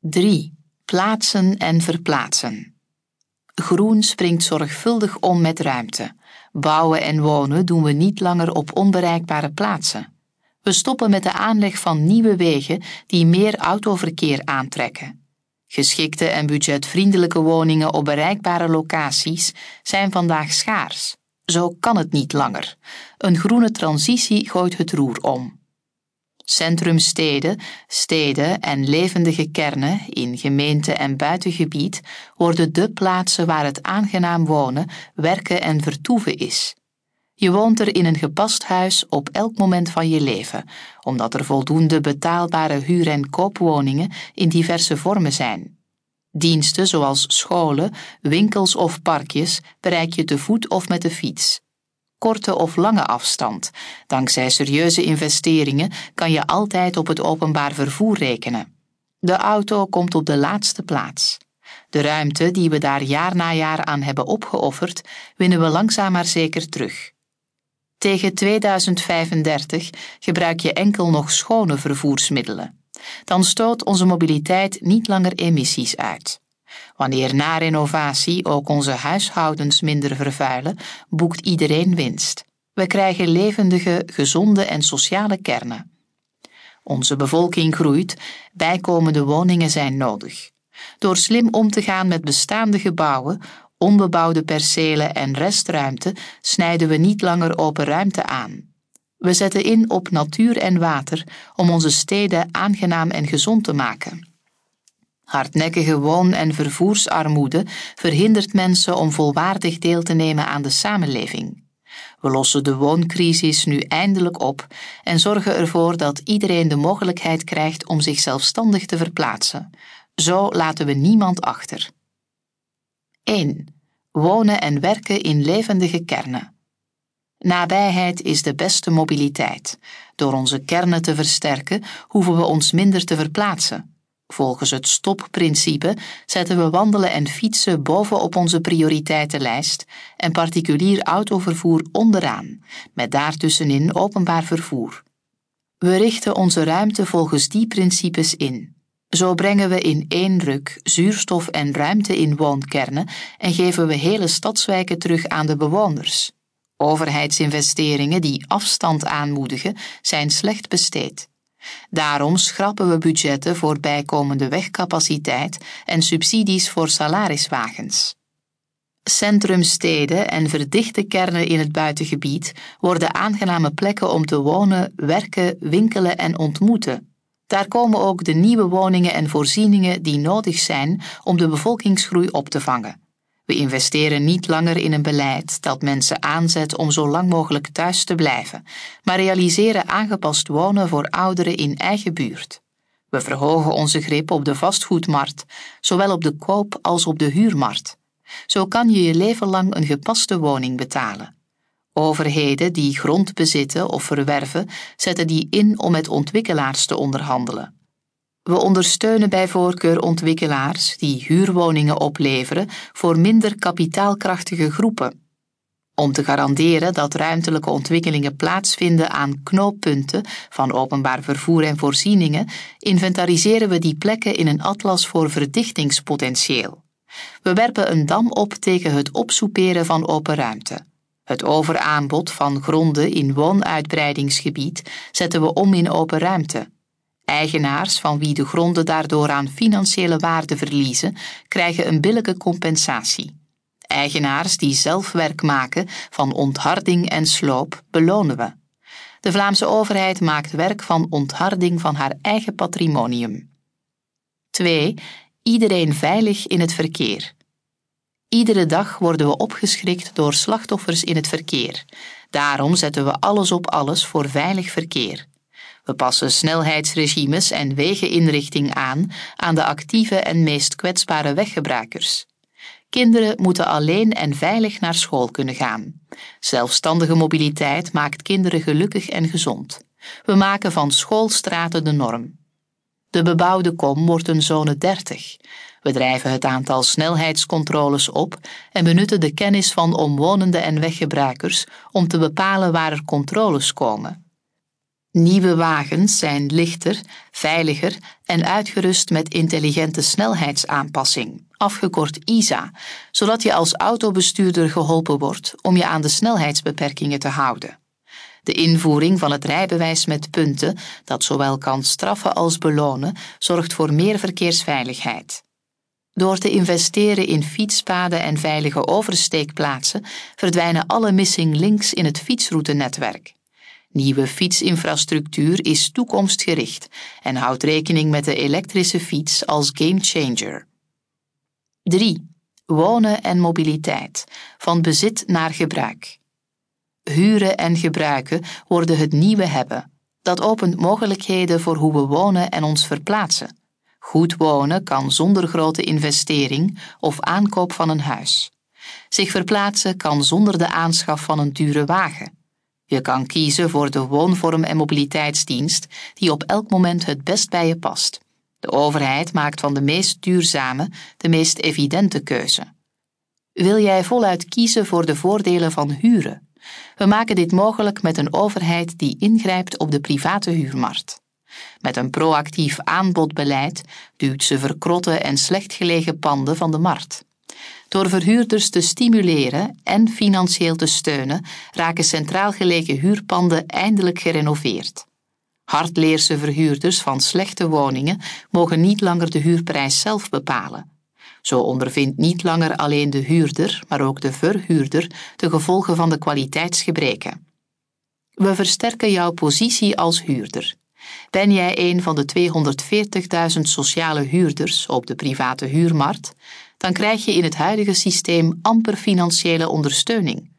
3. Plaatsen en verplaatsen. Groen springt zorgvuldig om met ruimte. Bouwen en wonen doen we niet langer op onbereikbare plaatsen. We stoppen met de aanleg van nieuwe wegen die meer autoverkeer aantrekken. Geschikte en budgetvriendelijke woningen op bereikbare locaties zijn vandaag schaars. Zo kan het niet langer. Een groene transitie gooit het roer om. Centrumsteden, steden en levendige kernen in gemeente en buitengebied worden de plaatsen waar het aangenaam wonen, werken en vertoeven is. Je woont er in een gepast huis op elk moment van je leven, omdat er voldoende betaalbare huur- en koopwoningen in diverse vormen zijn. Diensten zoals scholen, winkels of parkjes bereik je te voet of met de fiets. Korte of lange afstand. Dankzij serieuze investeringen kan je altijd op het openbaar vervoer rekenen. De auto komt op de laatste plaats. De ruimte die we daar jaar na jaar aan hebben opgeofferd, winnen we langzaam maar zeker terug. Tegen 2035 gebruik je enkel nog schone vervoersmiddelen. Dan stoot onze mobiliteit niet langer emissies uit. Wanneer na renovatie ook onze huishoudens minder vervuilen, boekt iedereen winst. We krijgen levendige, gezonde en sociale kernen. Onze bevolking groeit, bijkomende woningen zijn nodig. Door slim om te gaan met bestaande gebouwen, onbebouwde percelen en restruimte snijden we niet langer open ruimte aan. We zetten in op natuur en water om onze steden aangenaam en gezond te maken. Hardnekkige woon- en vervoersarmoede verhindert mensen om volwaardig deel te nemen aan de samenleving. We lossen de wooncrisis nu eindelijk op en zorgen ervoor dat iedereen de mogelijkheid krijgt om zich zelfstandig te verplaatsen. Zo laten we niemand achter. 1. Wonen en werken in levendige kernen. Nabijheid is de beste mobiliteit. Door onze kernen te versterken hoeven we ons minder te verplaatsen. Volgens het stopprincipe zetten we wandelen en fietsen bovenop onze prioriteitenlijst en particulier autovervoer onderaan, met daartussenin openbaar vervoer. We richten onze ruimte volgens die principes in. Zo brengen we in één ruk zuurstof en ruimte in woonkernen en geven we hele stadswijken terug aan de bewoners. Overheidsinvesteringen die afstand aanmoedigen zijn slecht besteed. Daarom schrappen we budgetten voor bijkomende wegcapaciteit en subsidies voor salariswagens. Centrumsteden en verdichte kernen in het buitengebied worden aangename plekken om te wonen, werken, winkelen en ontmoeten. Daar komen ook de nieuwe woningen en voorzieningen die nodig zijn om de bevolkingsgroei op te vangen. We investeren niet langer in een beleid dat mensen aanzet om zo lang mogelijk thuis te blijven, maar realiseren aangepast wonen voor ouderen in eigen buurt. We verhogen onze grip op de vastgoedmarkt, zowel op de koop- als op de huurmarkt. Zo kan je je leven lang een gepaste woning betalen. Overheden die grond bezitten of verwerven, zetten die in om met ontwikkelaars te onderhandelen. We ondersteunen bij voorkeur ontwikkelaars die huurwoningen opleveren voor minder kapitaalkrachtige groepen. Om te garanderen dat ruimtelijke ontwikkelingen plaatsvinden aan knooppunten van openbaar vervoer en voorzieningen, inventariseren we die plekken in een atlas voor verdichtingspotentieel. We werpen een dam op tegen het opsoeperen van open ruimte. Het overaanbod van gronden in woonuitbreidingsgebied zetten we om in open ruimte. Eigenaars van wie de gronden daardoor aan financiële waarde verliezen, krijgen een billijke compensatie. Eigenaars die zelf werk maken van ontharding en sloop, belonen we. De Vlaamse overheid maakt werk van ontharding van haar eigen patrimonium. 2. Iedereen veilig in het verkeer. Iedere dag worden we opgeschrikt door slachtoffers in het verkeer. Daarom zetten we alles op alles voor veilig verkeer. We passen snelheidsregimes en wegeninrichting aan aan de actieve en meest kwetsbare weggebruikers. Kinderen moeten alleen en veilig naar school kunnen gaan. Zelfstandige mobiliteit maakt kinderen gelukkig en gezond. We maken van schoolstraten de norm. De bebouwde kom wordt een zone 30. We drijven het aantal snelheidscontroles op en benutten de kennis van omwonenden en weggebruikers om te bepalen waar er controles komen. Nieuwe wagens zijn lichter, veiliger en uitgerust met intelligente snelheidsaanpassing, afgekort ISA, zodat je als autobestuurder geholpen wordt om je aan de snelheidsbeperkingen te houden. De invoering van het rijbewijs met punten, dat zowel kan straffen als belonen, zorgt voor meer verkeersveiligheid. Door te investeren in fietspaden en veilige oversteekplaatsen verdwijnen alle missing links in het fietsroutenetwerk. Nieuwe fietsinfrastructuur is toekomstgericht en houdt rekening met de elektrische fiets als gamechanger. 3. Wonen en mobiliteit, van bezit naar gebruik. Huren en gebruiken worden het nieuwe hebben. Dat opent mogelijkheden voor hoe we wonen en ons verplaatsen. Goed wonen kan zonder grote investering of aankoop van een huis. Zich verplaatsen kan zonder de aanschaf van een dure wagen. Je kan kiezen voor de woonvorm en mobiliteitsdienst die op elk moment het best bij je past. De overheid maakt van de meest duurzame de meest evidente keuze. Wil jij voluit kiezen voor de voordelen van huren? We maken dit mogelijk met een overheid die ingrijpt op de private huurmarkt. Met een proactief aanbodbeleid duwt ze verkrotte en slecht gelegen panden van de markt. Door verhuurders te stimuleren en financieel te steunen, raken centraal gelegen huurpanden eindelijk gerenoveerd. Hardleerse verhuurders van slechte woningen mogen niet langer de huurprijs zelf bepalen. Zo ondervindt niet langer alleen de huurder, maar ook de verhuurder de gevolgen van de kwaliteitsgebreken. We versterken jouw positie als huurder. Ben jij een van de 240.000 sociale huurders op de private huurmarkt, dan krijg je in het huidige systeem amper financiële ondersteuning.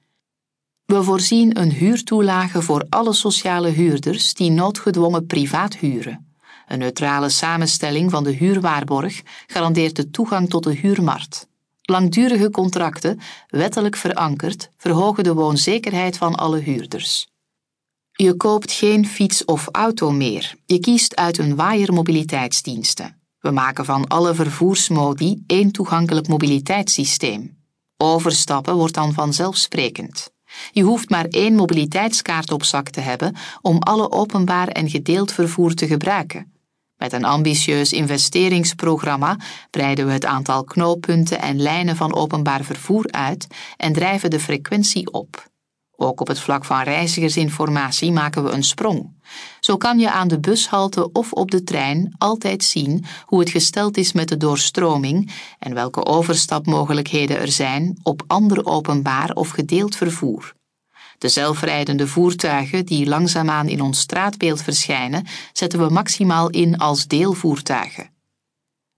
We voorzien een huurtoelage voor alle sociale huurders die noodgedwongen privaat huren. Een neutrale samenstelling van de huurwaarborg garandeert de toegang tot de huurmarkt. Langdurige contracten, wettelijk verankerd, verhogen de woonzekerheid van alle huurders. Je koopt geen fiets of auto meer. Je kiest uit een waaier mobiliteitsdiensten. We maken van alle vervoersmodi één toegankelijk mobiliteitssysteem. Overstappen wordt dan vanzelfsprekend. Je hoeft maar één mobiliteitskaart op zak te hebben om alle openbaar en gedeeld vervoer te gebruiken. Met een ambitieus investeringsprogramma breiden we het aantal knooppunten en lijnen van openbaar vervoer uit en drijven de frequentie op. Ook op het vlak van reizigersinformatie maken we een sprong. Zo kan je aan de bushalte of op de trein altijd zien hoe het gesteld is met de doorstroming en welke overstapmogelijkheden er zijn op ander openbaar of gedeeld vervoer. De zelfrijdende voertuigen die langzaamaan in ons straatbeeld verschijnen, zetten we maximaal in als deelvoertuigen.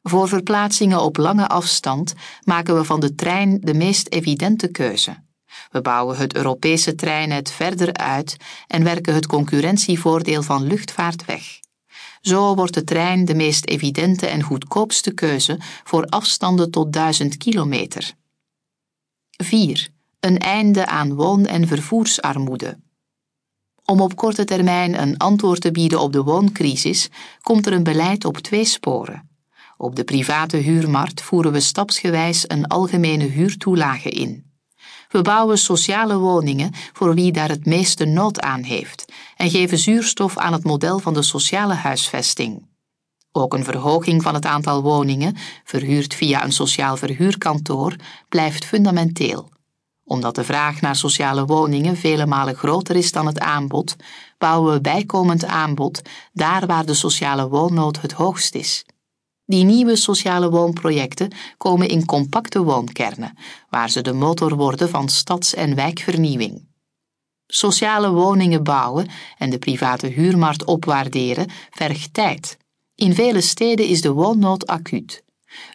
Voor verplaatsingen op lange afstand maken we van de trein de meest evidente keuze. We bouwen het Europese treinnet verder uit en werken het concurrentievoordeel van luchtvaart weg. Zo wordt de trein de meest evidente en goedkoopste keuze voor afstanden tot 1000 kilometer. 4. Een einde aan woon- en vervoersarmoede. Om op korte termijn een antwoord te bieden op de wooncrisis, komt er een beleid op twee sporen. Op de private huurmarkt voeren we stapsgewijs een algemene huurtoelage in. We bouwen sociale woningen voor wie daar het meeste nood aan heeft en geven zuurstof aan het model van de sociale huisvesting. Ook een verhoging van het aantal woningen, verhuurd via een sociaal verhuurkantoor, blijft fundamenteel. Omdat de vraag naar sociale woningen vele malen groter is dan het aanbod, bouwen we bijkomend aanbod daar waar de sociale woonnood het hoogst is. Die nieuwe sociale woonprojecten komen in compacte woonkernen, waar ze de motor worden van stads- en wijkvernieuwing. Sociale woningen bouwen en de private huurmarkt opwaarderen vergt tijd. In vele steden is de woonnood acuut.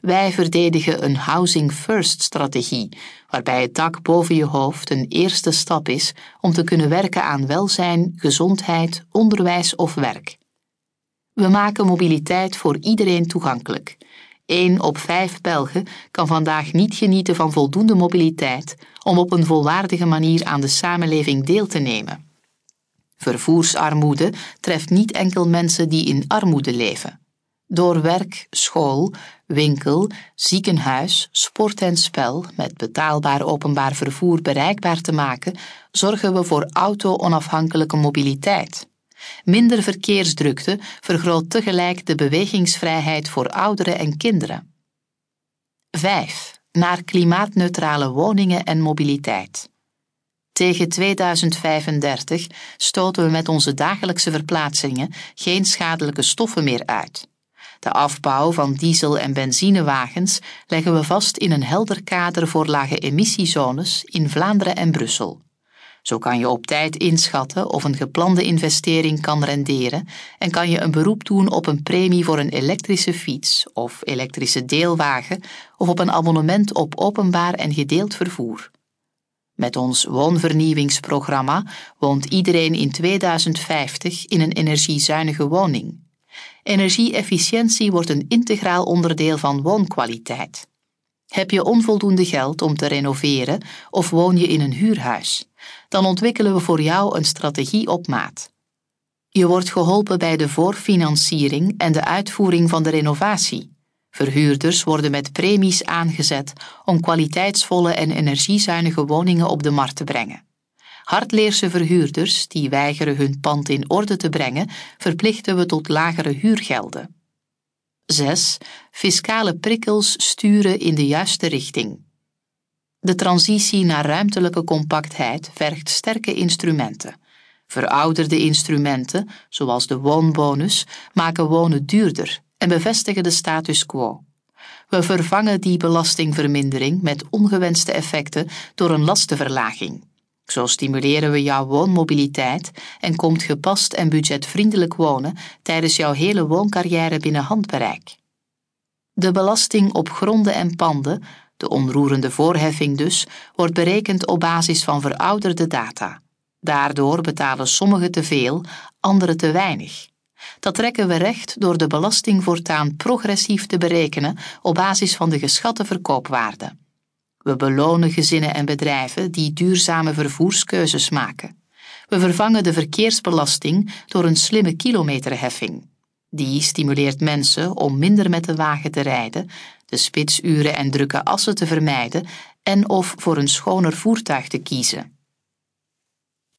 Wij verdedigen een housing first strategie, waarbij het dak boven je hoofd een eerste stap is om te kunnen werken aan welzijn, gezondheid, onderwijs of werk. We maken mobiliteit voor iedereen toegankelijk. Eén op vijf Belgen kan vandaag niet genieten van voldoende mobiliteit om op een volwaardige manier aan de samenleving deel te nemen. Vervoersarmoede treft niet enkel mensen die in armoede leven. Door werk, school, winkel, ziekenhuis, sport en spel met betaalbaar openbaar vervoer bereikbaar te maken, zorgen we voor auto-onafhankelijke mobiliteit. Minder verkeersdrukte vergroot tegelijk de bewegingsvrijheid voor ouderen en kinderen. 5. Naar klimaatneutrale woningen en mobiliteit. Tegen 2035 stoten we met onze dagelijkse verplaatsingen geen schadelijke stoffen meer uit. De afbouw van diesel- en benzinewagens leggen we vast in een helder kader voor lage emissiezones in Vlaanderen en Brussel. Zo kan je op tijd inschatten of een geplande investering kan renderen en kan je een beroep doen op een premie voor een elektrische fiets of elektrische deelwagen of op een abonnement op openbaar en gedeeld vervoer. Met ons woonvernieuwingsprogramma woont iedereen in 2050 in een energiezuinige woning. Energieefficiëntie wordt een integraal onderdeel van woonkwaliteit. Heb je onvoldoende geld om te renoveren of woon je in een huurhuis? Dan ontwikkelen we voor jou een strategie op maat. Je wordt geholpen bij de voorfinanciering en de uitvoering van de renovatie. Verhuurders worden met premies aangezet om kwaliteitsvolle en energiezuinige woningen op de markt te brengen. Hardleerse verhuurders die weigeren hun pand in orde te brengen, verplichten we tot lagere huurgelden. 6. Fiscale prikkels sturen in de juiste richting. De transitie naar ruimtelijke compactheid vergt sterke instrumenten. Verouderde instrumenten, zoals de woonbonus, maken wonen duurder en bevestigen de status quo. We vervangen die belastingvermindering met ongewenste effecten door een lastenverlaging. Zo stimuleren we jouw woonmobiliteit en komt gepast en budgetvriendelijk wonen tijdens jouw hele wooncarrière binnen handbereik. De belasting op gronden en panden, de onroerende voorheffing dus, wordt berekend op basis van verouderde data. Daardoor betalen sommigen te veel, anderen te weinig. Dat trekken we recht door de belasting voortaan progressief te berekenen op basis van de geschatte verkoopwaarde. We belonen gezinnen en bedrijven die duurzame vervoerskeuzes maken. We vervangen de verkeersbelasting door een slimme kilometerheffing. Die stimuleert mensen om minder met de wagen te rijden, de spitsuren en drukke assen te vermijden en of voor een schoner voertuig te kiezen.